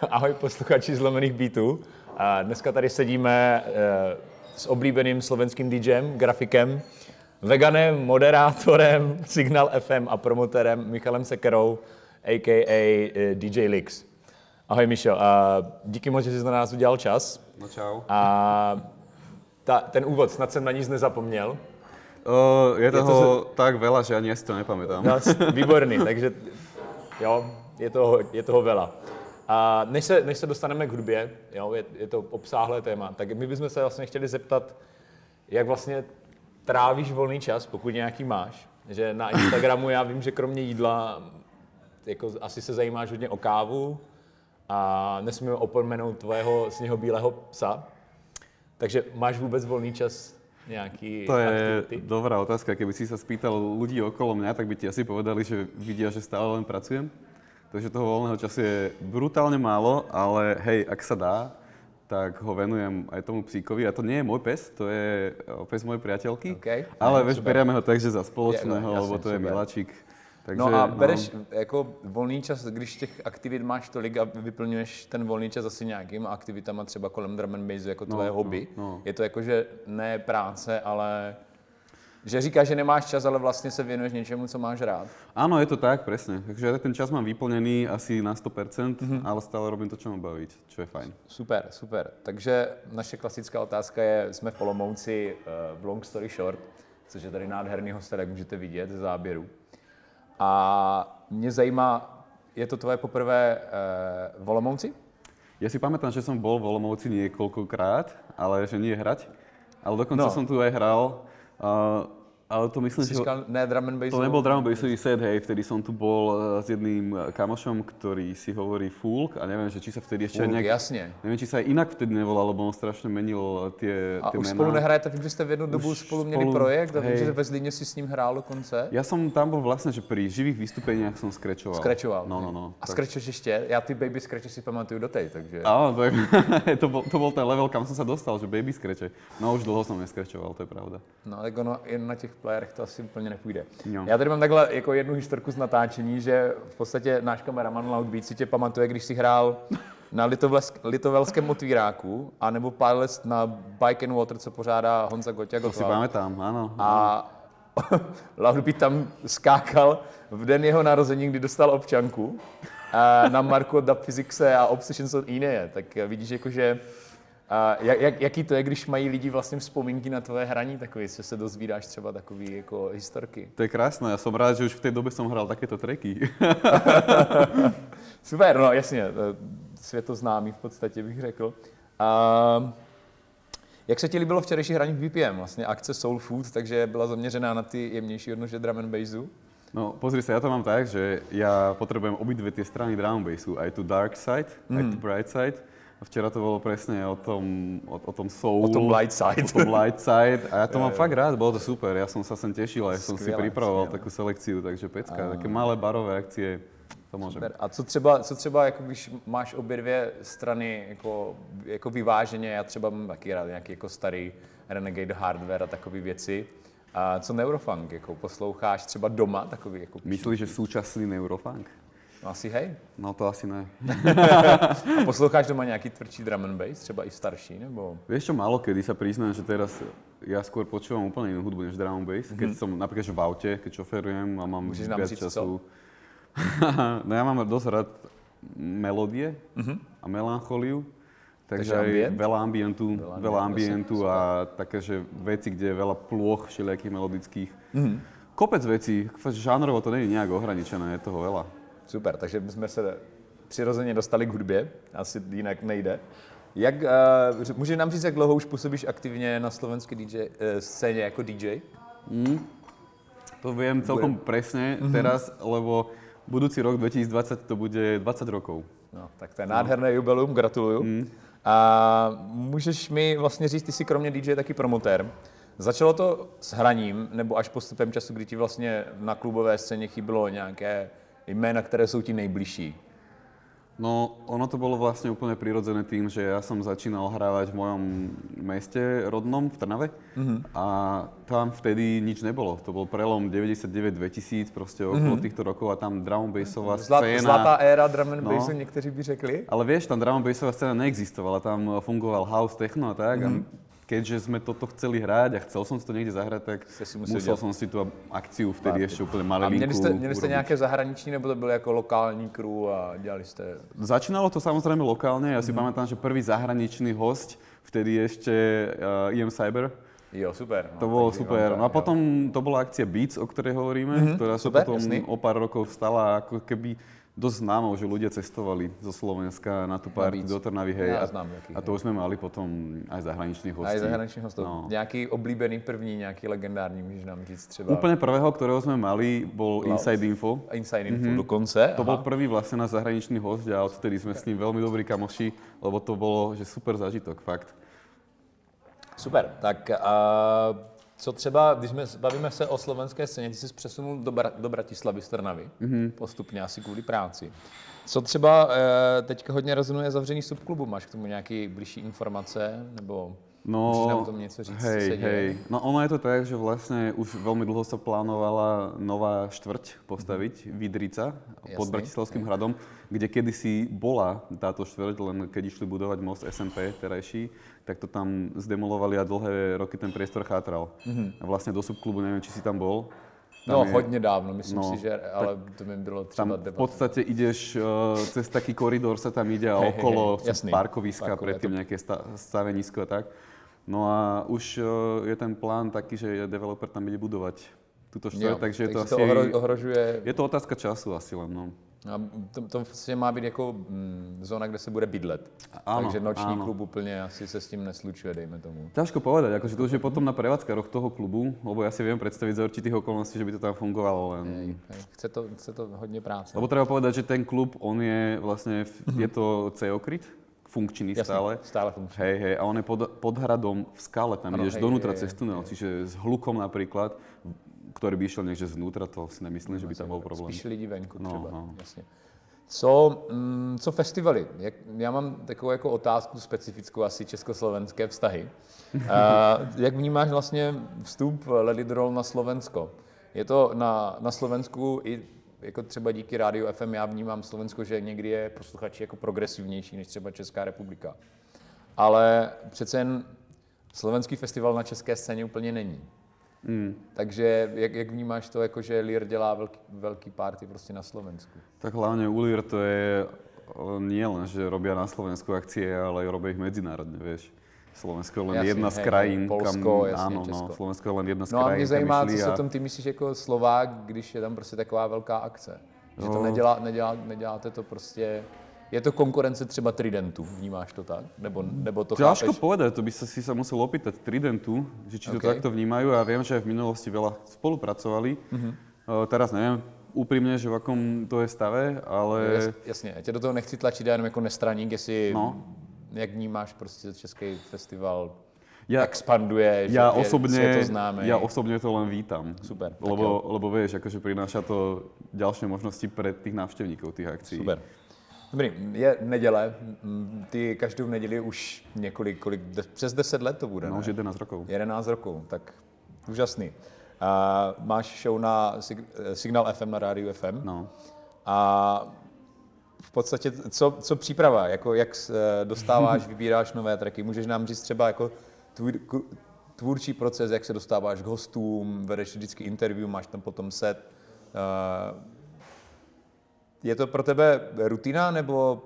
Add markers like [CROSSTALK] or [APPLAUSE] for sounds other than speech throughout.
[LAUGHS] Ahoj posluchači zlomených beatů. A dneska tady sedíme eh, s oblíbeným slovenským DJem, grafikem, veganem, moderátorem [LAUGHS] Signal FM a promotorem Michalem Sekerou, a.k.a. eh, DJ Lix. Ahoj Mišo, a díky moc, že jsi na nás udělal čas. No čau. A ta, ten úvod, snad jsem na nic nezapomněl. Uh, je toho tak veľa, že ani ja si to nepamätám. No, výborný, takže jo, je toho, je toho vela. A než se, než se dostaneme k hudbě, jo, je, je to obsáhlé téma, tak my bychom se vlastně chtěli zeptat, jak vlastně trávíš volný čas, pokud nějaký máš. Že na Instagramu já vím, že kromě jídla jako asi se zajímáš hodně o kávu a nesmíme opomenout tvého sněhobílého psa. Takže máš vůbec volný čas nejaký To je aktivity? dobrá otázka. Keby si sa spýtal ľudí okolo mňa, tak by ti asi povedali, že vidia, že stále len pracujem. Takže toho voľného času je brutálne málo, ale hej, ak sa dá, tak ho venujem aj tomu psíkovi. A to nie je môj pes, to je eh, pes mojej priateľky. OK. Ale No, vieš, super. berieme ho tak, že za spoločného, Je, no, lebo to je super. miláčik. Takže, no a bereš jako volný čas, když těch aktivit máš tolik a vyplňuješ ten volný čas asi nějakýma aktivitama třeba kolem drum and bassu jako tvoje no, hobby. no. Je to jako, že ne práce, ale že říkáš, že nemáš čas, ale vlastně se věnuješ něčemu, co máš rád. Áno, je to tak, presne. Takže ten čas mám vyplnený asi na 100%, Mhm. ale stále robím to, čo mám baviť, čo je fajn. Super, super. Takže naše klasická otázka je, jsme v Olomouci uh, v Long Story Short, což je tady nádherný hostel, jak můžete vidět ze záběru. A mě zajímá, je to tvoje poprvé uh, v Olomouci? Ja si pamätám, že som bol v Olomouci niekoľkokrát, ale že nie hrať. Ale dokonca No. som tu aj hral. Uh, ale to myslím, že... říkal, ne drum and bass? To nebol drum bassový set, hej, vtedy som tu bol uh, s jedným uh, kamošom, ktorý si hovorí Fulk a neviem, že či sa vtedy ešte Fulk, nejak... jasne. Neviem, či sa aj inak vtedy nevolal, lebo on strašne menil uh, tie, A tie už mená. spolu nehrajete, vím, že jste v jednu dobu Už spolu měli spolu, projekt a vím, že ve Zlíně si s ním hrál dokonce. Ja som tam bol vlastne, že pri živých vystúpeniach som skrečoval. Skrečoval. No, no, no. A Tak- skrečuješ ještě? Já ty baby skreče si pamatuju dotej, takže... Áno, to, je, [LAUGHS] to, bol, to bol ten level, kam som sa dostal, že baby skreče. No už dlho som neskrečoval, to je pravda. No, tak ono jen na těch playerech to asi úplně nepůjde. Jo. Já tady mám takhle jako jednu historku z natáčení, že v podstatě náš kameraman Loudbeat si tě pamatuje, když si hrál na Litovlesk, litovelském otvíráku, anebo pár let na Bike and Water, co pořádá Honza Goťa To si pamätám, áno. A [LAUGHS] Loudbeat tam skákal v den jeho narození, kdy dostal občanku a na Marku od Dub Physics a Obsessions od Ineje. Tak vidíš, jakože, a jak, jak, jaký to je, když mají lidi vlastně vzpomínky na tvoje hraní, takový, že se dozvídáš třeba takový jako historky. To je krásne, ja som rád, že už v tej dobe som hral takéto treky. [LAUGHS] Super, no jasně, to- světoznámý v podstatě bych řekl. A, jak se ti líbilo včerejší hraní v BPM? Vlastně akce Soul Food, takže byla zaměřená na ty jemnější odnože drum and bassu. No pozri sa, ja to mám tak, že ja potrebujem obidve tie strany drum bassu, aj tu dark side, mm. aj tu bright side. A včera to bolo presne o tom, o, o tom soul. O tom light side. O tom light side. A ja to mám fakt rád, bolo to super. Ja som sa sem tešil, aj som si pripravoval skvělé. takú selekciu, takže pecka, také malé barové akcie, to. Super. A co třeba, co třeba jako když máš obě dvě strany jako, jako vyváženě, já třeba mám taky rád nějaký jako starý Renegade hardware a takové věci. A co Neurofunk, jako posloucháš třeba doma takový jako Myslíš, že súčasný neurofunk? No, asi hej. No to asi ne. [LAUGHS] A posloucháš doma nějaký tvrdší drum and bass, třeba i starší, nebo? Vieš čo, málo kedy sa priznám, že teraz ja skôr počúvam úplne inú hudbu než drum and bass. Keď som napríklad že v aute, keď šoferujem a mám nám viac času. [LAUGHS] no ja mám dosť rád melódie a melancholiu. Takže. Takže aj ambient? veľa ambientu, Veľa veľa, ambientu, a také, že veci, kde je veľa plôch všelijakých melodických. Mhm. Kopec vecí, žánrovo to není nejak ohraničené, je toho veľa. Super, takže jsme se přirozeně dostali k hudbě, asi jinak nejde. Jak, uh, můžeš nám říct, jak dlouho už působíš aktivně na slovenské DJ, uh, scéně jako DJ? To viem celkom presne Mhm. teraz, lebo budúci rok 2020 to bude 20 rokov. No, tak to je nádherné jubileum, gratuluju. Hmm. A můžeš mi vlastně říct, ty jsi kromě DJ taky promotér. Začalo to s hraním, nebo až postupem času, kdy ti vlastně na klubové scéně chybilo nějaké jména, které jsou ti nejbližší? No, ono to bolo vlastne úplne prirodzené tým, že ja som začínal hrávať v mojom meste rodnom, v Trnave. Mm-hmm. A tam vtedy nič nebolo. To bol prelom 99-2000, proste okolo mm-hmm. týchto rokov a tam drum bassová Zlat, scéna. Zlatá éra drum and bassu, no. niektoří by řekli. Ale vieš, tam drum and bassová scéna neexistovala. Tam fungoval house, techno a tak. Mm-hmm. A keďže sme toto chceli hrať a chcel som si to niekde zahrať, tak si musel, musel som si tú akciu vtedy ešte úplne malé A měli jste, měli jste nějaké zahraniční, nebo to bylo jako lokální crew a dělali jste... Začínalo to samozrejme lokálne. Ja si mm. pamätám, že prvý zahraničný host, vtedy ešte uh, Ian Cyber, Jo, super. No, to bolo super. No a potom to bola akcia Beats, o ktorej hovoríme, mm-hmm, ktorá sa potom jasný. o pár rokov stala ako keby dosť známo, že ľudia cestovali zo Slovenska na tú party do Trnavy, hej. Ja a, znám, jaký, a to už sme mali potom aj zahraničných hostí. Aj zahraničných hostov. No. Nějaký oblíbený první, nějaký legendární, můžeš nám říct třeba? Úplne prvého, ktorého sme mali, bol Laos. Inside Info. Inside Info mm-hmm. dokonce? To Aha. bol prvý vlastne na zahraničný host a odtedy sme s ním veľmi dobrí kamoši, lebo to bolo že super zážitok, fakt. Super, tak uh, co třeba, když jsme, bavíme se o slovenské scéně, ty jsi přesunul do, Bra, do Bratislavy z Trnavy, mm-hmm. postupně asi kvůli práci. Co třeba e, teďka hodně rezonuje zavřený subklubu, máš k tomu nějaké blížší informace, nebo No, Můžeš nám tom něco říct, hej, co se hej. No ono je to tak, že vlastne už veľmi dlho sa plánovala nová štvrť postaviť, mm-hmm. Vidrica, Jasný, pod Bratislavským hradom, kde kedysi bola táto štvrť, len keď išli budovať most SMP terajší, tak to tam zdemolovali a dlhé roky ten priestor chátral. Mm-hmm. A vlastne do subklubu, neviem, či si tam bol, tam no, je, hodně dávno, myslím no, si, že, ale to by bylo třeba Tam v podstate ideš uh, cez taký koridor sa tam ide a okolo hey, hey, parkoviska, predtým to... nejaké sta- stavenisko a tak. No a už uh, je ten plán taký, že developer tam bude budovať túto štvrť, takže je to asi... To ohrožuje... Je to otázka času asi len, no. A to, to vlastně má být jako mm, zóna, kde se bude bydlet. Áno, Takže noční áno. klub úplně asi se s tím neslučuje, dejme tomu. Ťažko povedať, akože to už je potom na prevádzkaroch toho klubu, lebo ja si viem predstaviť za určitých okolností, že by to tam fungovalo len... Hej, hej. Chce, to, chce to hodně práce. Lebo treba povedať, že ten klub, on je vlastne, je to CO-kryt, funkčný Jasne, stále. stále funkčný. Hej, hej, a on je pod, pod hradom v skale, tam ano, ideš hej, donútra hej, cez tunel, hej. čiže s hlukom napríklad ktorý by išiel niekde znútra, to si nemyslím, že by tam bol problém. Spíš lidi venku no, třeba, no. jasně. Co, mm, co festivaly? Jak, já mám takovou jako otázku specifickou asi československé vztahy. Uh, [LAUGHS] jak vnímáš vlastně vstup Roll na Slovensko? Je to na, na Slovensku i jako třeba díky rádiu FM já vnímám Slovensko, že někdy je posluchači jako progresivnější než třeba Česká republika. Ale přece jen slovenský festival na české scéně úplně není. Mm. Takže jak, jak vnímáš to, jako že Lear dělá velký, velký party prostě na Slovensku? Tak hlavně u Lear to je nie len, že robia na Slovensku akcie, ale robia ich medzinárodne, vieš. Slovensko je len jasně, jedna z krajín, Polsko, kam, jasně, áno, no, Slovensko je len jedna z no krajín, a mě zajímá, co si o tom ty myslíš jako Slovák, když je tam prostě taková velká akce. Že to no. nedělá, nedělá, neděláte to prostě je to konkurence třeba Tridentu, vnímáš to tak? Nebo, nebo to Ťažko chápeš? povedať, to by sa si sa musel opýtať Tridentu, že či to okay. takto vnímajú. Ja viem, že aj v minulosti veľa spolupracovali. Uh-huh. Uh, teraz neviem úprimne, že v akom to je stave, ale... Jas, jasně, já tě do toho nechci tlačit jenom jako nestraník, jestli no. Jak vnímáš prostě český festival ja, expanduje, že ja osobne, je to známe. Ja osobne to len vítam. Super. Lebo, lebo vieš, akože prináša to ďalšie možnosti pre tých návštevníkov tých akcií. Super. Dobrý, je neděle, ty každou neděli už několik, kolik, přes 10 let to bude, No, už 11 rokov. 11 rokov, tak úžasný. A máš show na Signal FM, na rádiu FM. No. A v podstatě, co, co příprava, jako jak dostáváš, [LAUGHS] vybíráš nové tracky, můžeš nám říct třeba jako tvůj tvůrčí proces, jak se dostáváš k hostům, vedeš vždycky interview, máš tam potom set, je to pro tebe rutina, nebo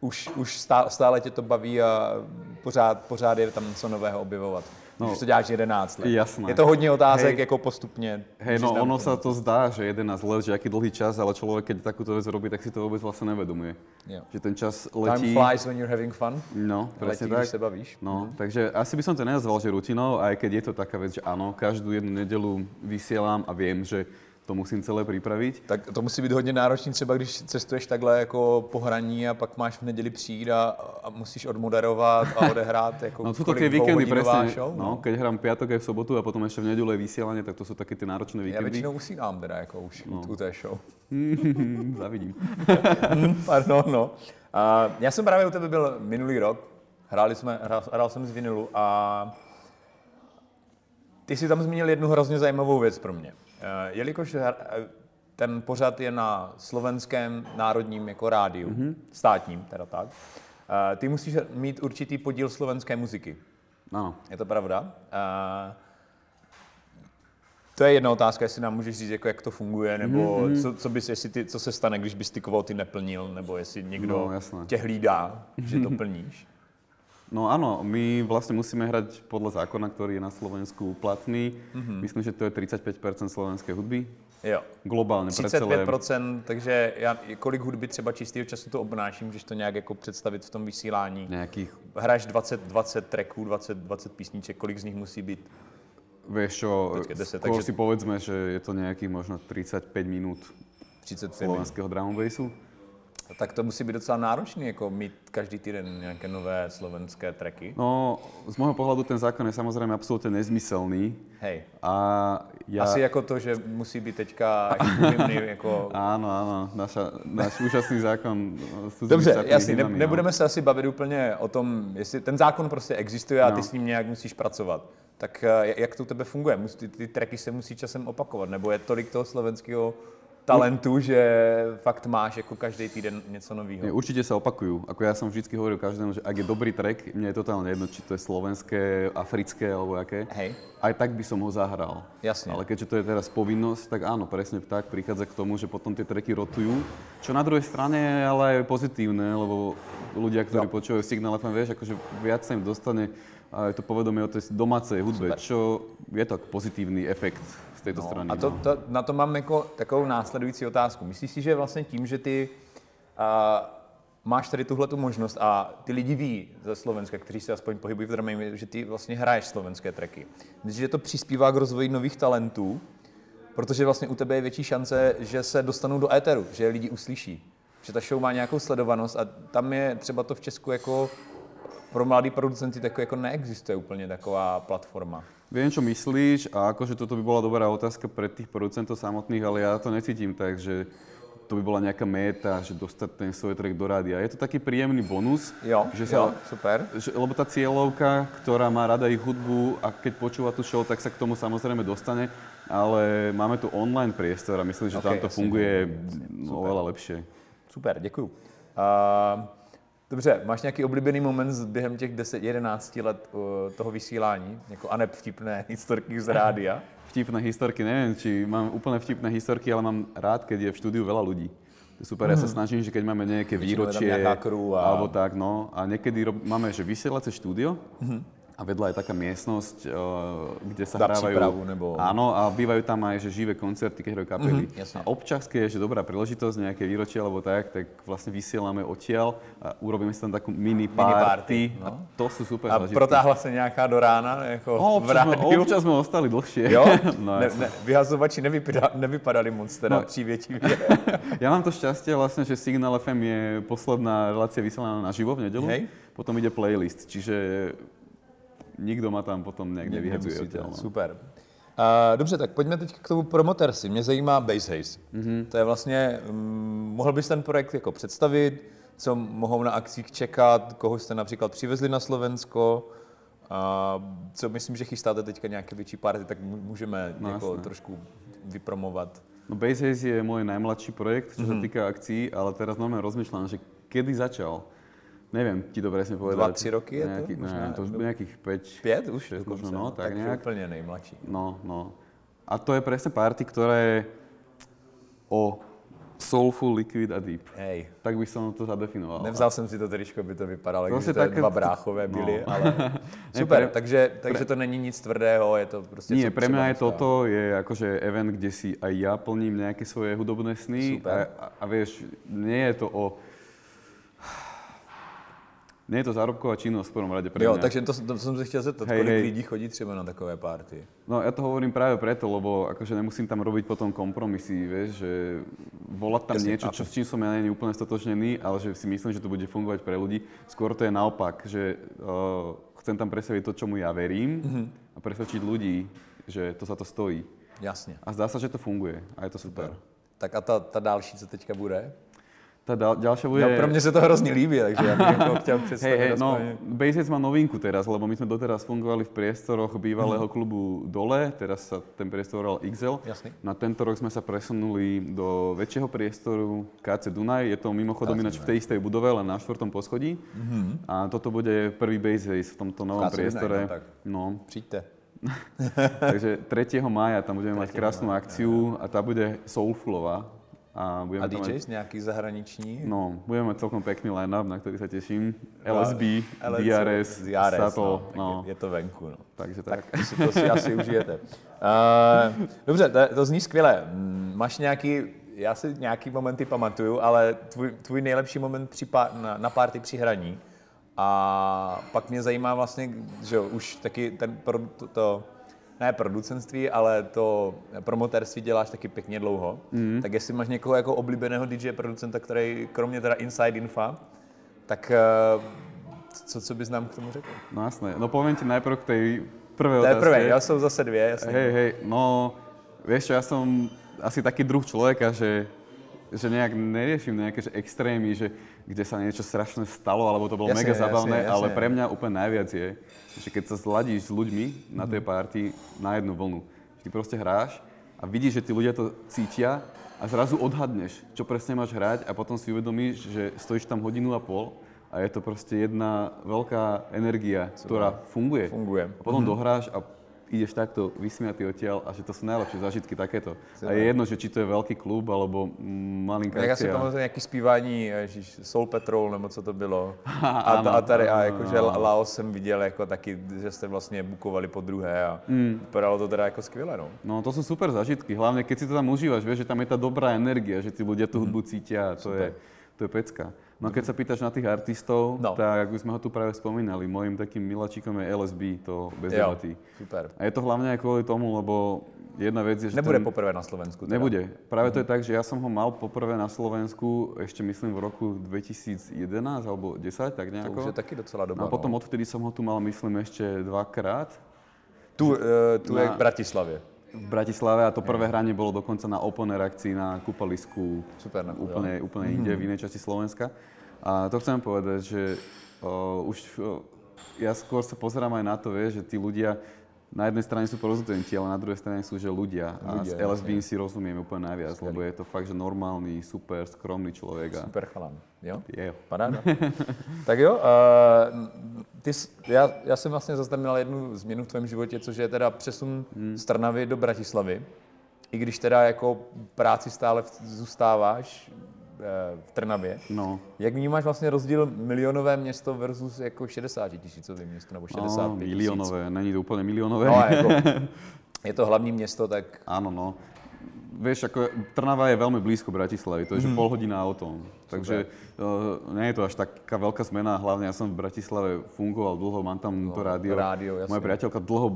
už, už stále, stále tě to baví a pořád, pořád je tam něco nového objevovat? No, Když to děláš 11 let. Jasné. Je to hodně otázek hej, jako postupně. Hej, no ono sa to zdá, že 11 let, že aký dlhý čas, ale človek, keď takúto vec robí, tak si to vôbec vlastne nevedomuje. Jo. Že ten čas letí... Time flies when you're having fun. No, presne letí, tak. Když se bavíš. No, mm. takže asi by som to nenazval, že rutinou, aj keď je to taká vec, že áno, každú jednu nedelu vysielam a viem, že to musím celé připravit. Tak to musí být hodně náročný, třeba když cestuješ takhle jako po hraní a pak máš v neděli přijít a, a musíš odmoderovat a odehrát [LAUGHS] jako No to tie víkendy presne, show, no. no. keď hrám piatok aj v sobotu a potom ešte v nedelu je vysielanie, tak to sú také tie náročné víkendy. Ja väčšinou usínám teda jako už no. u té show. [LAUGHS] Zavidím. [LAUGHS] Pardon, no. Uh, já jsem právě u tebe byl minulý rok, hráli jsme, hrál, hrál jsem z vinilu a ty si tam zmínil jednu hrozně zajímavou věc pro mě. Eh, jelikož ten pořad je na slovenském národním jako rádiu, mm-hmm. státním teda tak, eh, ty musíš mít určitý podíl slovenské muziky. Ano. Je to pravda? Eh, to je jedna otázka, jestli nám můžeš říct, jako jak to funguje, nebo mm-hmm. co, co, bys, jestli ty, co se stane, když bys ty kvóty neplnil, nebo jestli někdo no, tě hlídá, že to [LAUGHS] plníš. No áno, my vlastne musíme hrať podľa zákona, ktorý je na Slovensku platný. Mm-hmm. Myslím, že to je 35% slovenské hudby. Jo. Globálně 35%, celé... takže já, kolik hudby třeba čistého času to obnáší, můžeš to nějak jako představit v tom vysílání? Nějakých... Hraješ 20, 20 tracků, 20, 20 písniček, kolik z nich musí být? Vieš čo, 10, takže... si povedzme, že je to nějakých možno 35 minut 35 slovenského drum bassu. Tak to musí být docela náročný, jako mít každý týden nějaké nové slovenské tracky. No, z môjho pohľadu ten zákon je samozrejme absolútne nezmyselný. Hej. A ja... Asi jako to, že musí být teďka hymny, [LAUGHS] jako... Áno, áno, naša, náš úžasný zákon. Dobře, jasný, ne, no. nebudeme se asi bavit úplně o tom, jestli ten zákon prostě existuje a ty no. s ním nějak musíš pracovat. Tak eh, jak to u tebe funguje? Ty, ty tracky se musí časem opakovat, nebo je tolik toho slovenského talentu, že fakt máš jako každý týden něco nového. Nie, určite sa opakujú. Ako ja som vždycky hovoril každému, že ak je dobrý track, mne je totálne jedno, či to je slovenské, africké alebo aké, Hej. aj tak by som ho zahral. Jasne. Ale keďže to je teraz povinnosť, tak áno, presne tak prichádza k tomu, že potom tie tracky rotujú. Čo na druhej strane je ale aj pozitívne, lebo ľudia, ktorí jo. počúvajú Signal FM, vieš, akože viac sa im dostane a je to povedomie o tej domácej hudbe, Super. čo je to pozitívny efekt z této no, strany. A to, no. to, na to mám jako takovou následující otázku. Myslíš si, že vlastně tím, že ty uh, máš tady tuhle tu možnost a ty lidi ví ze Slovenska, kteří se aspoň pohybují v drumming, že ty vlastně hraješ slovenské tracky. Myslíš, že to přispívá k rozvoji nových talentů, protože vlastně u tebe je větší šance, že se dostanou do éteru, že lidi uslyší, že ta show má nějakou sledovanost a tam je třeba to v Česku jako pro mladý producenty tako jako neexistuje úplně taková platforma. Viem, čo myslíš a akože toto by bola dobrá otázka pre tých producentov samotných, ale ja to necítim tak, že to by bola nejaká meta, že dostať ten svoj track do rádia. Je to taký príjemný bonus. Jo, že sa, jo, super. Že, lebo tá cieľovka, ktorá má rada ich hudbu a keď počúva tú show, tak sa k tomu samozrejme dostane, ale máme tu online priestor a myslím, že okay, tam to funguje oveľa lepšie. Super, děkuju. Uh, Dobře, máš nějaký oblíbený moment během těch 10-11 let uh, toho vysílání? Jako aneb vtipné [LAUGHS] historky z rádia? [LAUGHS] Vtipné historky, neviem, či mám úplne vtipné historky, ale mám rád, keď je v štúdiu veľa ľudí. To je super, mm. ja sa mhm. snažím, že keď máme nejaké výročie, a... alebo tak, no, a niekedy rob, máme, že vysielacie štúdio, mm a vedľa je taká miestnosť, eh, kde sa Dá hrávajú... Prípravu, nebo... Áno, a bývajú tam aj že živé koncerty, keď hrajú kapely. Mm-hmm, a občas, keď je že dobrá príležitosť, nejaké výročie alebo tak, tak vlastne vysielame odtiaľ a urobíme si tam takú mini party. Mini party no. A to sú super A protáhla sa nejaká do rána? Jako no, občas, sme, občas sme ostali dlhšie. Jo? [LAUGHS] no, ne, ne, vyhazovači nevypadali, nevypadali moc teda no. přívětivě. [LAUGHS] ja mám to šťastie vlastne, že Signal FM je posledná relácia vysielaná na živo v nedelu. Hej. Potom ide playlist, čiže nikdo ma tam potom nějak nevyhadzuje. No. Super. Uh, dobře, tak pojďme teď k tomu promotersi. Mě zajímá Base Haze. Mm-hmm. To je vlastně, um, mohl bys ten projekt jako představit, co mohou na akcích čekat, koho jste například přivezli na Slovensko, a co myslím, že chystáte teďka nějaké větší party, tak můžeme no, jako trošku vypromovat. No Base Haze je můj nejmladší projekt, co mm-hmm. se týká akcí, ale teraz normálně rozmýšlám, že kedy začal. Neviem ti to presne povedať. Dva, tři roky je to? Nejaký, možná, neviem, to už nejakých 5. 5 už? 6 možno, no, tak, tak nejak. úplne nejmladší. No, no. A to je presne party, ktorá je o soulful, liquid a deep. Hej. Tak bych som to zadefinoval. Nevzal jsem si to tričko, by to vypadalo, to tak... dva bráchové byli, no. [LAUGHS] ale super, ne, pre... takže, takže to není nic tvrdého, je to prostě... Nie, pre mňa je toto je akože event, kde si aj ja plním nejaké svoje hudobné sny super. a, a, a vieš, nie je to o Nie je to zárobková činnosť v prvom rade pre Jo, mňa. takže to, to jsem se chtěl zeptat, Hej, kolik hej. lidí chodí třeba na takové party? No ja to hovorím práve preto, lebo akože nemusím tam robiť potom kompromisy, vieš, že volať tam Jasne, niečo, čo, s čím som ja není úplne stotožnený, ale že si myslím, že to bude fungovať pre ľudí. Skôr to je naopak, že uh, chcem tam presvedčiť to, čomu ja verím Mhm. a presvedčiť ľudí, že to za to stojí. Jasně. A zdá sa, že to funguje a je to super. Tak a ta, ta další, co teďka bude? Tá ďal, ďalšia bude... No, pro mě se to hrozně líbí, takže já bych jako chtěl [LAUGHS] představit. Hej, hej, no, Basics má novinku teraz, lebo my sme doteraz fungovali v priestoroch bývalého Mhm. klubu Dole, teraz sa ten priestor volal XL. Jasný. Na tento rok sme sa presunuli do väčšieho priestoru KC Dunaj. Je to mimochodom ináč v tej istej budove, len na štvrtom poschodí. A toto bude prvý Base v tomto novom KC Dunaj, priestore. no tak. No, Přijďte. [LAUGHS] takže [LAUGHS] 3. mája tam budeme mať 3. krásnu akciu a tá bude soulfulová. A, budeme A tam mať DJs nějaký zahraniční? No, budeme celkom pekný line-up, na ktorý sa teším. LSB, LSB, DRS, DRS Sato, no, no. Je, je to venku, no. Takže tak. Tak to si, to si asi užijete. Uh, [LAUGHS] dobře, to, to zní skvěle. Mm, Máš nějaký, já si nějaký momenty pamatuju, ale tvůj, tvůj nejlepší moment při pá, na, na party při hraní. A pak mě zajímá vlastně, že jo, už taky ten pro, to, to ne producentství, ale to promotérství děláš taky pěkně dlouho. Mm. Tak jestli máš někoho jako oblíbeného DJ producenta, který kromě teda Inside Infa, tak eh, co, co bys nám k tomu řekl? No jasné. No poviem ti najprv k tej prvej To je prvé, já jsou zase dvě, jasně. Hej, hej, no, vieš čo, ja som asi taký druh človeka, že, že nejak neriešim nejaké že extrémy, že kde sa niečo strašne stalo, alebo to bolo Jasne, mega jasne, zabavné, jasne. ale pre mňa úplne najviac je, že keď sa zladíš s ľuďmi na tej party na jednu vlnu, že ty proste hráš a vidíš, že tí ľudia to cítia a zrazu odhadneš, čo presne máš hrať a potom si uvedomíš, že stojíš tam hodinu a pol a je to proste jedna veľká energia, ktorá funguje. Funguje. A potom dohráš a ideš takto vysmiatý odtiaľ a že to sú najlepšie zážitky takéto. A je jedno, že či to je veľký klub alebo malinká Jak já si akcia. pamatuju nějaký zpívání, ježiš, Soul Patrol, nebo co to bylo. A, ta, a tady, a jakože. Laos jsem viděl jako taky, že jste vlastně bukovali po druhé a Mm. vypadalo to teda jako skvěle, no. No to sú super zážitky, hlavne keď si to tam užívaš, vieš, že tam je tá dobrá energia, že tí ľudia tú hudbu cítia, to je, to je pecka. No a keď sa pýtaš na tých artistov, No. tak ako sme ho tu práve spomínali, môjim takým miláčikom je LSB, to bez Jo, debaty. super. A je to hlavne aj kvôli tomu, lebo jedna vec je, že Nebude ten... poprvé na Slovensku. Teda. Nebude. Práve to je tak, že ja som ho mal poprvé na Slovensku, ešte myslím v roku 2011 alebo 10, tak To nejako. už je taky docela doba. No a potom no. odvtedy som ho tu mal, myslím, ešte dvakrát Tu, uh, tu je na- v Bratislavě. V Bratislave a to prvé hranie bolo dokonca na open akcii na kúpalisku Super, no, úplne, úplne inde, v inej časti Slovenska. A to chcem povedať, že o, už o, ja skôr sa pozerám aj na to, vieš, že tí ľudia na jednej strane sú producenti, ale na druhej strane sú, že ľudia. A Ľudia, s LSB si rozumiem úplne najviac, lebo je to fakt, že normálny, super, skromný človek. A Super chalán, jo? je. Paráda. [LAUGHS] tak jo, uh, ty, já, já jsem vlastně zaznamenal jednu změnu v tvém životě, což je teda přesun z Trnavy do Bratislavy. I když teda jako práci stále v- zůstáváš eh, v Trnavě. No, Jak vnímáš vlastně rozdíl milionové město versus jako 60 tisícové město nebo 65 no tisíc? miliónové, není to úplne miliónové. No, jako, [LAUGHS] je to hlavní město, tak Áno, no. Vieš, ako Trnava je veľmi blízko Bratislavy, to je Mhm. že pol hodina autom. Takže uh, nie je to až taká veľká zmena, hlavne ja som v Bratislave fungoval dlho, mám tam to rádio. No, rádio, jasne. Moja priateľka dlho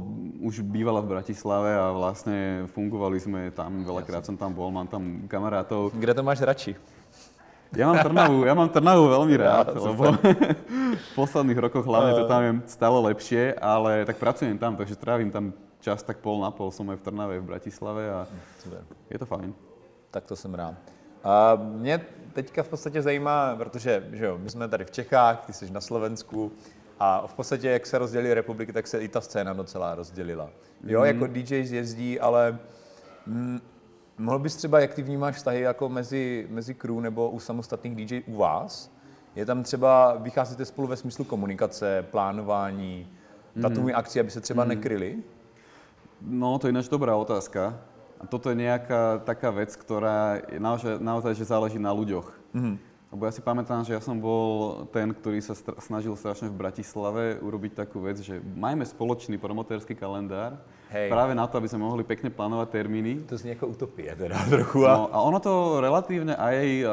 už bývala v Bratislave a vlastne fungovali sme tam, veľakrát som tam bol, mám tam kamarátov. kde to máš radši? Ja mám Trnavu, ja mám Trnavu veľmi rád, lebo [LAUGHS] v posledných rokoch hlavne to tam je stále lepšie, ale tak pracujem tam, takže trávim tam čas tak pol na pol, som aj v Trnave, v Bratislave a Super. je to fajn. Tak to jsem rád. A mě teďka v podstatě zajímá, protože že jo, my jsme tady v Čechách, ty jsi na Slovensku a v podstatě, jak se rozdělily republiky, tak se i ta scéna docela rozdělila. Jo, mm. jako DJs jezdí, ale mm, mohl bys třeba, jak ty vnímáš vztahy jako mezi, mezi crew nebo u samostatných DJ u vás? Je tam třeba, vycházíte spolu ve smyslu komunikace, plánování, datumů akcí, aby se třeba nekryli? No, to je ináč dobrá otázka. A toto je nejaká taká vec, ktorá je naozaj, naozaj že záleží na ľuďoch. Mm-hmm. Lebo ja si pamätám, že ja som bol ten, ktorý sa snažil strašne v Bratislave urobiť takú vec, že majme spoločný promotérsky kalendár, Hej. práve na to, aby sme mohli pekne plánovať termíny. To zní jako utopie teda [LAUGHS] trochu. A... No, a ono to relatívne aj uh,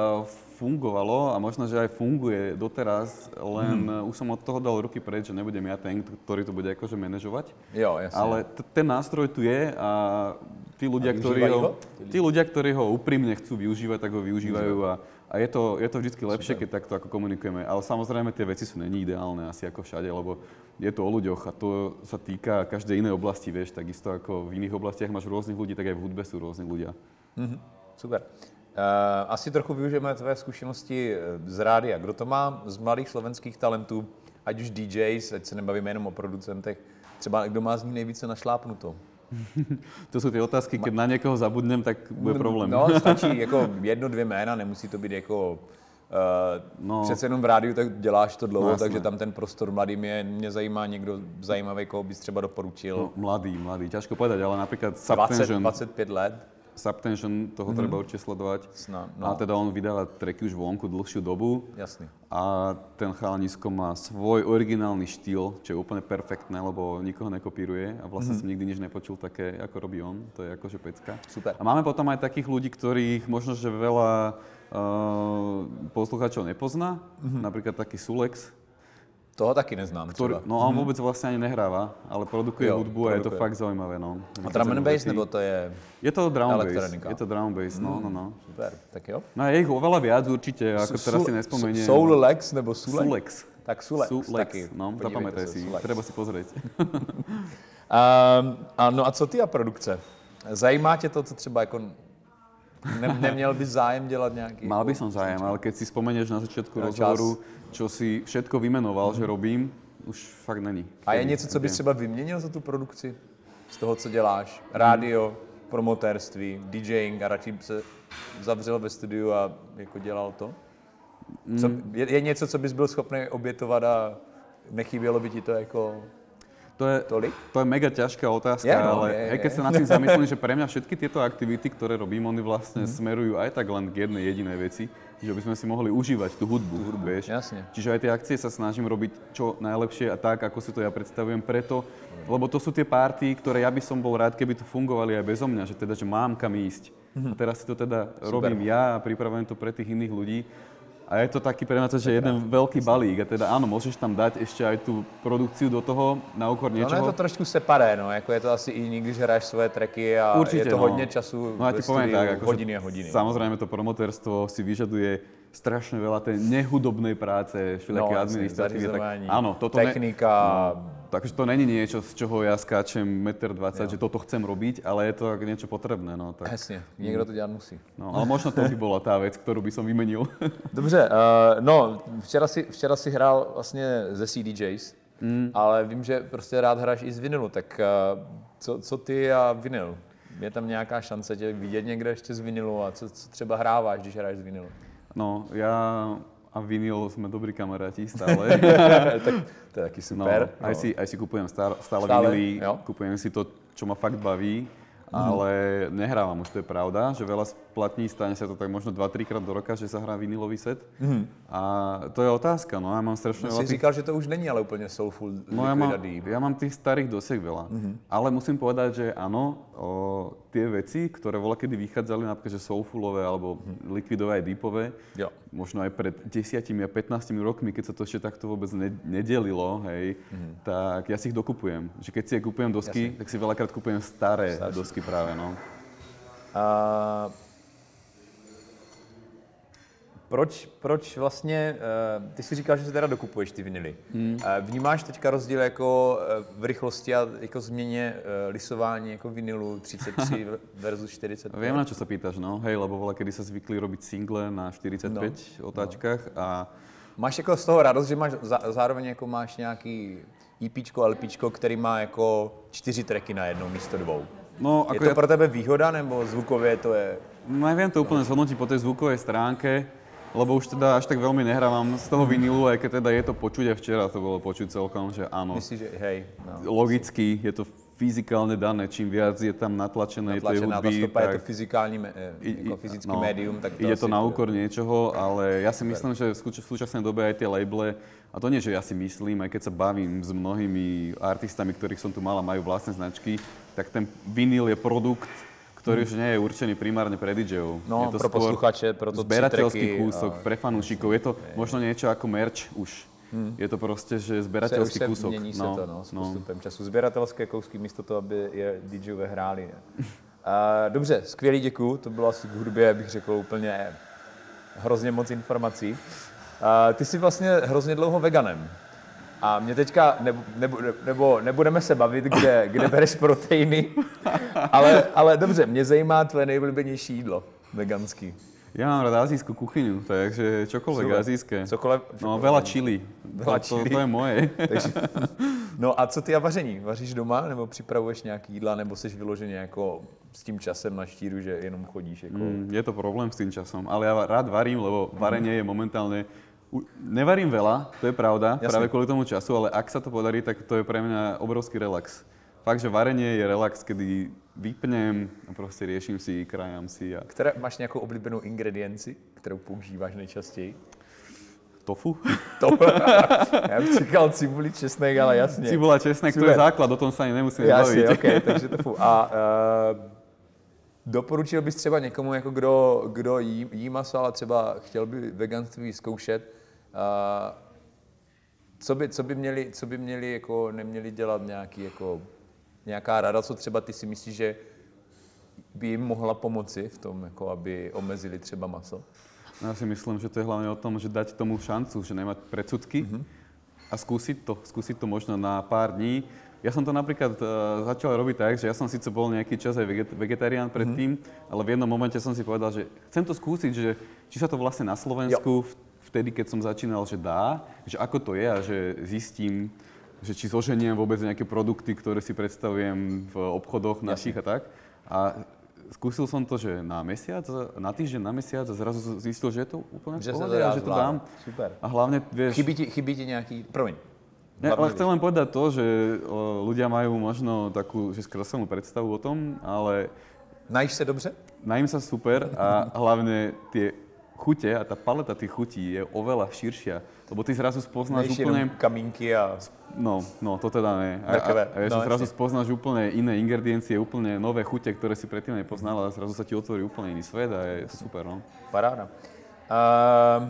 fungovalo a možno, že aj funguje doteraz, len hmm. už som od toho dal ruky preč, že nebudem ja ten, ktorý to bude akože manažovať. Jo, jasne. Ale t- ten nástroj tu je a tí ľudia, A ktorí ho, ho? tí ľudia, ktorí ho úprimne chcú využívať, tak ho využívajú a, a je to, je to vždy lepšie, keď takto ako komunikujeme. Ale samozrejme tie veci sú není ideálne asi ako všade, lebo je to o ľuďoch a to sa týka každej inej oblasti, vieš, takisto ako v iných oblastiach máš rôznych ľudí, tak aj v hudbe sú rôzni ľudia. Mhm, super. Uh, asi trochu využijeme tvé zkušenosti eh, z rádia. Kdo to má z mladých slovenských talentů, ať už DJs, ať se nebavíme jenom o producentech, třeba kdo má z ní nejvíce našlápnuto? [LAUGHS] To sú tie otázky, keď na niekoho zabudnem, tak bude problém. No, [LAUGHS] stačí jako jedno, dvě jména, nemusí to být jako Uh, No. no. Přece jenom v rádiu tak děláš to dlouho, No, no, jasné. takže tam ten prostor mladým je. Mě zajímá někdo zajímavý, koho bys třeba doporučil. No, mladý, mladý, ťažko povedať, ale napríklad 20, Subtension, 25 let. Subtension toho treba určite sledovať. Snad, No. A teda on vydáva tracky už vonku dlhšiu dobu jasný. a ten chalanisko má svoj originálny štýl, čo je úplne perfektné, lebo nikoho nekopíruje a vlastne som nikdy nič nepočul také, ako robí on. To je akože pecka. Super. A máme potom aj takých ľudí, ktorých možno, že veľa uh, poslucháčov nepozná. Napríklad taký Sulex, Toho taky neznám třeba. no a on vôbec vlastne ani nehráva, ale produkuje Jo, hudbu a je to produkuje. fakt zaujímavé. No. A drum and bass, nebo to je Je to drum bass, je to drum bass, no, no, no. super, tak jo. No a je ich oveľa viac určite, ako teraz si nespomeniem. Soul Lex nebo Sulex? Sulex. Tak Sulex, Sulex, taky. no, zapamätaj si, Sulex. treba si pozrieť. Um, [LAUGHS] a no a co ty a produkce? Zajímá tě to, co třeba jako ne, neměl bys zájem dělat nějaký? Mal by jako- som zájem, ale keď si spomenieš na začiatku Na rozhovoru, čo si všetko vymenoval, že robím, už fakt není. A je něco, co bys třeba vyměnil za tu produkci? Z toho, co děláš? Rádio, promotérství, DJing a radši se zavřel ve studiu a jako dělal to? Co, je, je něco, co bys byl schopný obětovat a nechybělo by ti to jako To je, tolik? to je mega ťažká otázka, Je, no, ale je, je, hej, keď sa nad tým [LAUGHS] zamyslím, že pre mňa všetky tieto aktivity, ktoré robím, oni vlastne Mhm. smerujú aj tak len k jednej jedinej veci, že by sme si mohli užívať tú hudbu, hudbu vieš. jasne. Čiže aj tie akcie sa snažím robiť čo najlepšie a tak, ako si to ja predstavujem preto, lebo to sú tie party, ktoré ja by som bol rád, keby tu fungovali aj bezo mňa, že teda, že mám kam ísť. A teraz si to teda robím ja a pripravujem to pre tých iných ľudí. A je to taký pre mňa to, že jeden veľký balík. A teda áno, môžeš tam dať ešte aj tú produkciu do toho na úkor No, niečoho. je to trošku separé, no, jako je to asi i jiný, když hraješ svoje tracky a Určite, je to no. hodně času No ja ti poviem tak, akože hodiny a hodiny. Samozrejme to promotérstvo si vyžaduje strašne veľa tej nehudobnej práce, všelijaké jasne, administratívy. Tak, áno, toto technika, Ne, no, takže to není niečo, z čoho ja skáčem 1,20 m, že toto chcem robiť, ale je to niečo potrebné. No, tak, Jasně, někdo to dělat musí. no, ale možno to by bola tá vec, ktorú by som vymenil. [LAUGHS] Dobře, uh, no, včera si, včera si hrál vlastně ze CDJs, mm. ale vím, že prostě rád hraješ i z vinilu, tak uh, co, co ty a vinyl? Je tam nějaká šance tě vidět někde ještě z vinilu a co, co třeba hráváš, když hraješ z vinilu? No, ja a vinyl sme dobrí kamaráti stále. [LAUGHS] tak to je taky No, super. aj, si, aj si kupujem stále, stále, Stále, vinily, kupujem si to, čo ma fakt baví, ale nehrávam už, to je pravda, že veľa splatní, stane sa to tak možno 2-3 krát do roka, že sa hrá vinilový set. A to je otázka, no ja mám strašne Jsi veľa tých... říkal, že to už není ale úplně soulful No ja mám, ja mám tých starých dosiek veľa. Ale musím povedať, že áno, o, tie veci, ktoré voľa kedy vychádzali, napríklad, že soulfulové alebo liquidové aj deepové, Jo. možno aj pred 10 a 15 rokmi, keď sa to ešte takto vôbec ne, nedelilo, hej, tak ja si ich dokupujem. Že keď si je kupujem dosky, tak si veľakrát kupujem staré Staršie. dosky práve, no. A proč, proč vlastně, eh, ty jsi říkal, že si teda dokupuješ ty vinily. Hmm. Vnímáš teďka rozdíl jako eh, v rychlosti a jako změně eh, lisování jako vinilu 33 [LAUGHS] versus 45? Viem, na čo sa pýtaš, no. Hej, lebo voľa kedy sa zvykli robiť single na 45 No. otáčkach a Máš jako z toho radost, že máš za, zároveň jako máš nějaký EPčko, LPčko, který má jako čtyři tracky na jednou místo dvou. No, Je ako to ja, pro tebe výhoda, nebo zvukově to je... neviem to úplne zhodnotiť po tej zvukovej stránke, lebo už teda až tak veľmi nehrávam z toho vinilu, aj keď teda je to počuť, a včera to bolo počuť celkom, že áno. Myslíš, že hej, no. Logicky je to fyzikálne dané. Čím viac je tam natlačené, tej hudby, ta stopa je to tak fyzikální, eh, jako fyzický médium, tak to ide to na úkor niečoho, ale ja si myslím, že v súč- v súčasnej dobe aj tie labele, a to nie, že ja si myslím, aj keď sa bavím s mnohými artistami, ktorých som tu mal a majú vlastné značky, tak ten vinyl je produkt, ktorý už nie je určený primárne pre DJov. No, je to pro skôr posluchače, pro to zberateľský tracky kúsok a- pre fanúšikov. Je to možno niečo ako merch už. Je to proste, že se kúsok. mění se to no, s no. postupem času. Sběratelské kousky místo toho, aby je DJové hráli. Ne? A, dobře, skvělý děkuju, to bylo asi k hudbě, bych řekl, úplně hrozně moc informací. A, ty jsi vlastně hrozně dlouho veganem. A mě teďka, nebo, nebo, nebo nebudeme se bavit, kde, kde bereš proteiny, ale, ale dobře, mě zajímá tvoje nejoblíbenější jídlo veganský. Ja mám rád azijskú kuchyňu, takže čokoľvek Super. azijské. Cokoliv, No, veľa chili. Veľa to, to, chili. to je moje. Takže, [LAUGHS] no a co ty a vaření? Vaříš doma nebo připravuješ nějaký jídla, nebo jsi vyloženě jako s tím časem na štíru, že jenom chodíš jako... Mm, je to problém s tým časom, ale ja rád varím, lebo varenie je momentálne... Nevarím veľa, to je pravda, Jasne. práve kvôli tomu času, ale ak sa to podarí, tak to je pre mňa obrovský relax. Fakt, že varenie je relax, kedy vypnem a proste riešim si, krajám si a Které, máš nějakou oblíbenou ingredienci, kterou používáš nejčastěji? tofu. To, já bych čekal cibuli, česnek, ale jasně. Cibula, česnek, to Super. je základ, o tom sa ani nemusíme Jasně, baviť. ok, takže tofu. A uh, doporučil bys třeba někomu, jako kdo, kdo jí, jí maso, ale třeba chtěl by veganství zkoušet, co by, co by měli, co by měli jako, neměli dělat nějaký, jako, nějaká rada, co třeba ty si myslíš, že by jim mohla pomoci v tom, jako aby omezili třeba maso? No, ja si myslím, že to je hlavne o tom, že dať tomu šancu, že nemať predsudky a skúsiť to, skúsiť to možno na pár dní. Ja som to napríklad uh, začal robiť tak, že ja som síce bol nejaký čas aj veget- vegetarián predtým, ale v jednom momente som si povedal, že chcem to skúsiť, že či sa to vlastne na Slovensku v- vtedy, keď som začínal, že dá, že ako to je a že zistím, že či zoženiem vôbec nejaké produkty, ktoré si predstavujem v obchodoch našich a tak. A skúsil som to, že na mesiac, na týždeň, na mesiac a zrazu zistil, že je to úplne v pohode a že to dám. Super. A hlavne, vieš, Chybí ti, chybí ti nějaký, promiň. ne, ale chcem len povedať to, že o, ľudia majú možno takú že skreslenú predstavu o tom, ale Najíš se dobře? najím sa super a hlavne tie chute a tá paleta tých chutí je oveľa širšia, lebo ty zrazu spoznáš Nejíš úplne... jenom kamínky a... No, no, to teda ne. A, a, a ja no, zrazu spoznáš úplne iné ingrediencie, úplne nové chute, ktoré si predtým nepoznal a zrazu sa ti otvorí úplne iný svet a je to super, no. Paráda. Uh,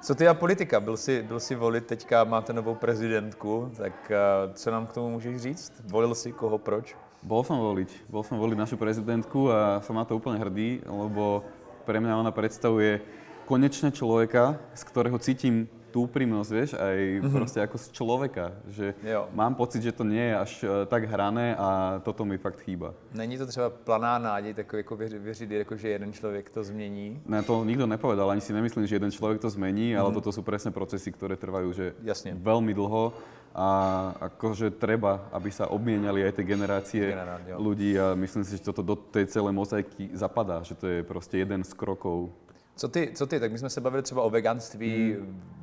co ty a politika? Byl jsi, byl jsi volit, teďka máte novou prezidentku, tak uh, co nám k tomu můžeš říct? Volil si koho, proč? Bol som voliť. Bol som voliť našu prezidentku a som na to úplne hrdý, lebo pre mňa ona predstavuje konečne človeka, z ktorého cítim tú úprimnosť, vieš, aj mm-hmm. proste ako z človeka. Že Jo. mám pocit, že to nie je až eh, tak hrané a toto mi fakt chýba. Není to třeba planá náděj, takový jako věřit, jako, že jeden člověk to změní? Ne, to nikto nepovedal, ani si nemyslím, že jeden človek to zmení, mm-hmm. ale toto sú presne procesy, ktoré trvajú že Jasne. veľmi dlho a akože treba, aby sa obmieniali aj tie generácie Generát, jo. ľudí a myslím si, že toto do tej celé mozaiky zapadá, že to je proste jeden z krokov. Co ty, co ty? Tak my jsme se bavili třeba o veganství.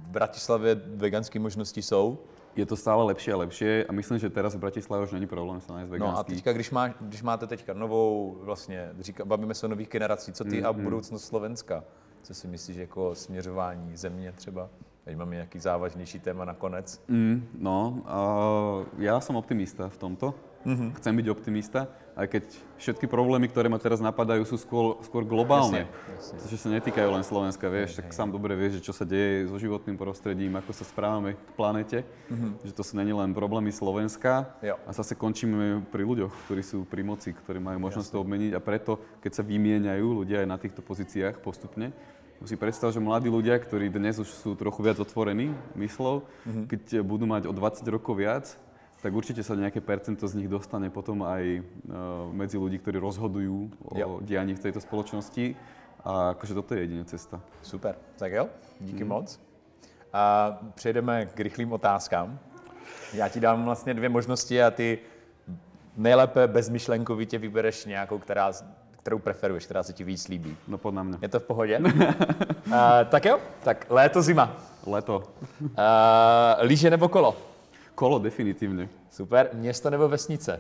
V Bratislavě veganské možnosti jsou. Je to stále lepšie a lepšie a myslím, že teraz v Bratislave už není problém sa nájsť No a teďka, když, má, když máte teďka novou, vlastně, říká, bavíme se o nových generacích, co ty a budoucnost Slovenska? Co si myslíš jako směřování země třeba? Teď máme nějaký závažnější téma nakonec. Mm, no, uh, ja som optimista v tomto. Mm-hmm. Chcem byť optimista, aj keď všetky problémy, ktoré ma teraz napadajú, sú skôr, skôr globálne. Jasne, Jasne. sa netýkajú len Slovenska, vieš, tak sám dobre vieš, že čo sa deje so životným prostredím, ako sa správame k planete, mm-hmm. že to sú není len problémy Slovenska Jo. a zase končíme pri ľuďoch, ktorí sú pri moci, ktorí majú možnosť to obmeniť a preto, keď sa vymieňajú ľudia aj na týchto pozíciách postupne, si predstav, že mladí ľudia, ktorí dnes už sú trochu viac otvorení myslou, mm-hmm. keď budú mať o 20 rokov viac, tak určite sa nejaké percento z nich dostane potom aj uh, medzi ľudí, ktorí rozhodujú o Jo. dianí v tejto spoločnosti. A akože toto je jedině cesta. Super, tak jo, díky hmm. moc. A přejdeme k rychlým otázkám. Já ti dám vlastně dvě možnosti a ty nejlépe bezmyšlenkovitě vybereš nějakou, která, kterou preferuješ, která se ti víc líbí. No pod na mňa. Je to v pohodě? [LAUGHS] a, tak jo, tak léto, zima. Leto. A, líže nebo kolo? Kolo definitívne. Super, město nebo vesnice?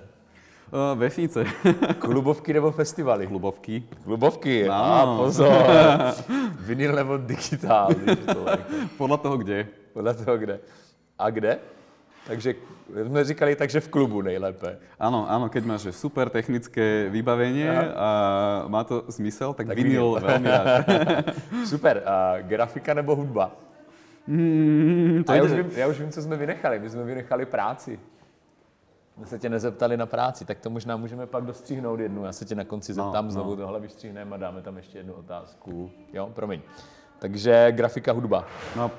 Uh, vesnice. [LAUGHS] Klubovky nebo festivaly? Klubovky. Klubovky, No. a pozor. [LAUGHS] Vinyl nebo digitál, to. Podľa toho kde. Podle toho kde. A kde? Takže jsme říkali takže v klubu nejlépe. Áno, áno, keď máš super technické vybavenie Aha. a má to zmysel, tak, Tak vinyl veľmi [LAUGHS] rád. Super. A grafika nebo hudba? Mm, to A já už, vím, já už vím, co jsme vynechali. My jsme vynechali práci. My se tě nezeptali na práci, tak to možná můžeme pak dostřihnout jednu. Já se tě na konci No, zeptám no. znovu, tohle vystřihneme a dáme tam ještě jednu otázku. Jo, promiň. Takže grafika, hudba. No,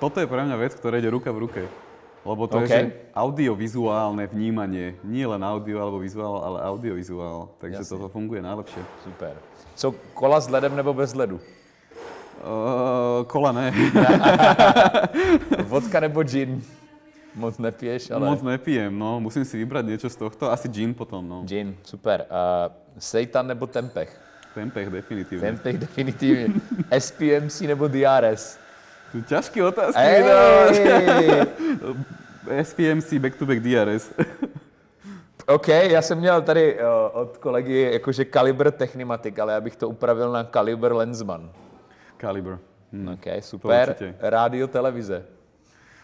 toto je pre mňa vec, ktorá ide ruka v ruke. Lebo to OK. je, že audiovizuálne vnímanie. Nie len audio alebo vizuál, ale audiovizuál. Takže Jasne. toto funguje najlepšie. Super. Co, kola s ledem nebo bez ledu? Uh, kola ne. [LAUGHS] Vodka nebo gin? Moc nepiješ, ale... Moc nepijem, no. Musím si vybrať niečo z tohto. Asi gin potom, no. Gin, super. Uh, seitan nebo tempeh? Tempeh definitívne. Tempeh definitivně. [LAUGHS] SPMC nebo DRS? Tu ťažké otázky. Ej! no. [LAUGHS] SPMC back-to-back DRS. OK, já jsem měl tady uh, od kolegy jakože Caliber Technimatic, ale já bych to upravil na Caliber Lensman. Caliber. Hm. OK, super. Rádio, televize.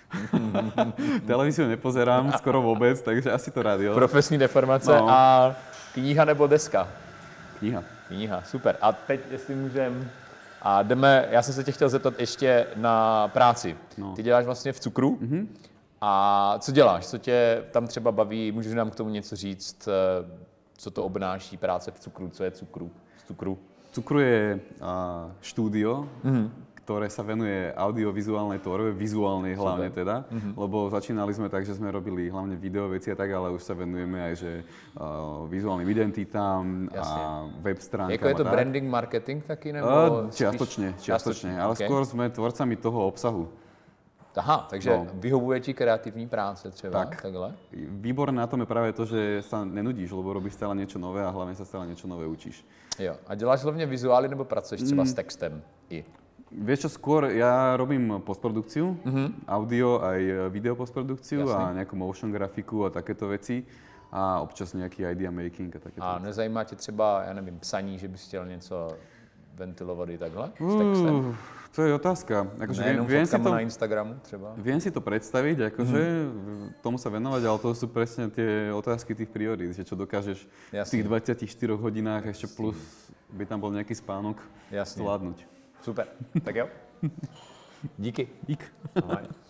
[LAUGHS] Televíziu nepozerám skoro vôbec, takže asi to rádio. Profesní deformace No. a kniha nebo deska? Kniha. Kniha, super. A teď, jestli můžem, a jdeme, já jsem se tě chtěl zeptat ještě na práci. No. Ty děláš vlastně v cukru. Mm-hmm. A co děláš? Co tě tam třeba baví? Můžeš nám k tomu něco říct? eh, Co to obnáší práce v cukru? Co je cukru? Z cukru? Cukru je štúdio, Mhm. mm-hmm. Ktoré sa venuje audiovizuálnej tvorbe, vizuálnej hlavne teda, Mhm. mm-hmm. lebo začínali sme tak, že sme robili hlavne video veci a tak, ale už sa venujeme aj že uh, vizuálnym identitám Jasne. a web stránkám Jako je to tak. branding marketing taky? Nebo Uh, spíš- čiastočne, čiastočne, ale ok. skôr sme tvorcami toho obsahu. Aha, takže No. vyhovuje ti kreativní práce třeba? Tak. Takhle? Výborné na tom je práve to, že sa nenudíš, lebo robíš stále niečo nové a hlavne sa stále niečo nové učíš. Jo. A děláš hlavně vizuály nebo pracuješ třeba Mm. s textem? I. Vieš čo, skôr ja robím postprodukciu, mm-hmm. audio aj video postprodukciu Jasne. a nejakú motion grafiku a takéto veci a občas nejaký idea making a takéto A nezajímá tě třeba, já nevím, psaní, že bys chtěl něco ventilovat i takhle? Uh, to je otázka. Akože viem, Nejenom viem, si to, na Instagramu třeba? viem si to predstaviť, akože tomu sa venovať, ale to sú presne tie otázky tých priorít, že čo dokážeš v Jasne. tých 24 hodinách ešte plus by tam bol nejaký spánok Jasne. zvládnuť. Super. Tak jo. [LAUGHS] Díky. Dík. Ahoj.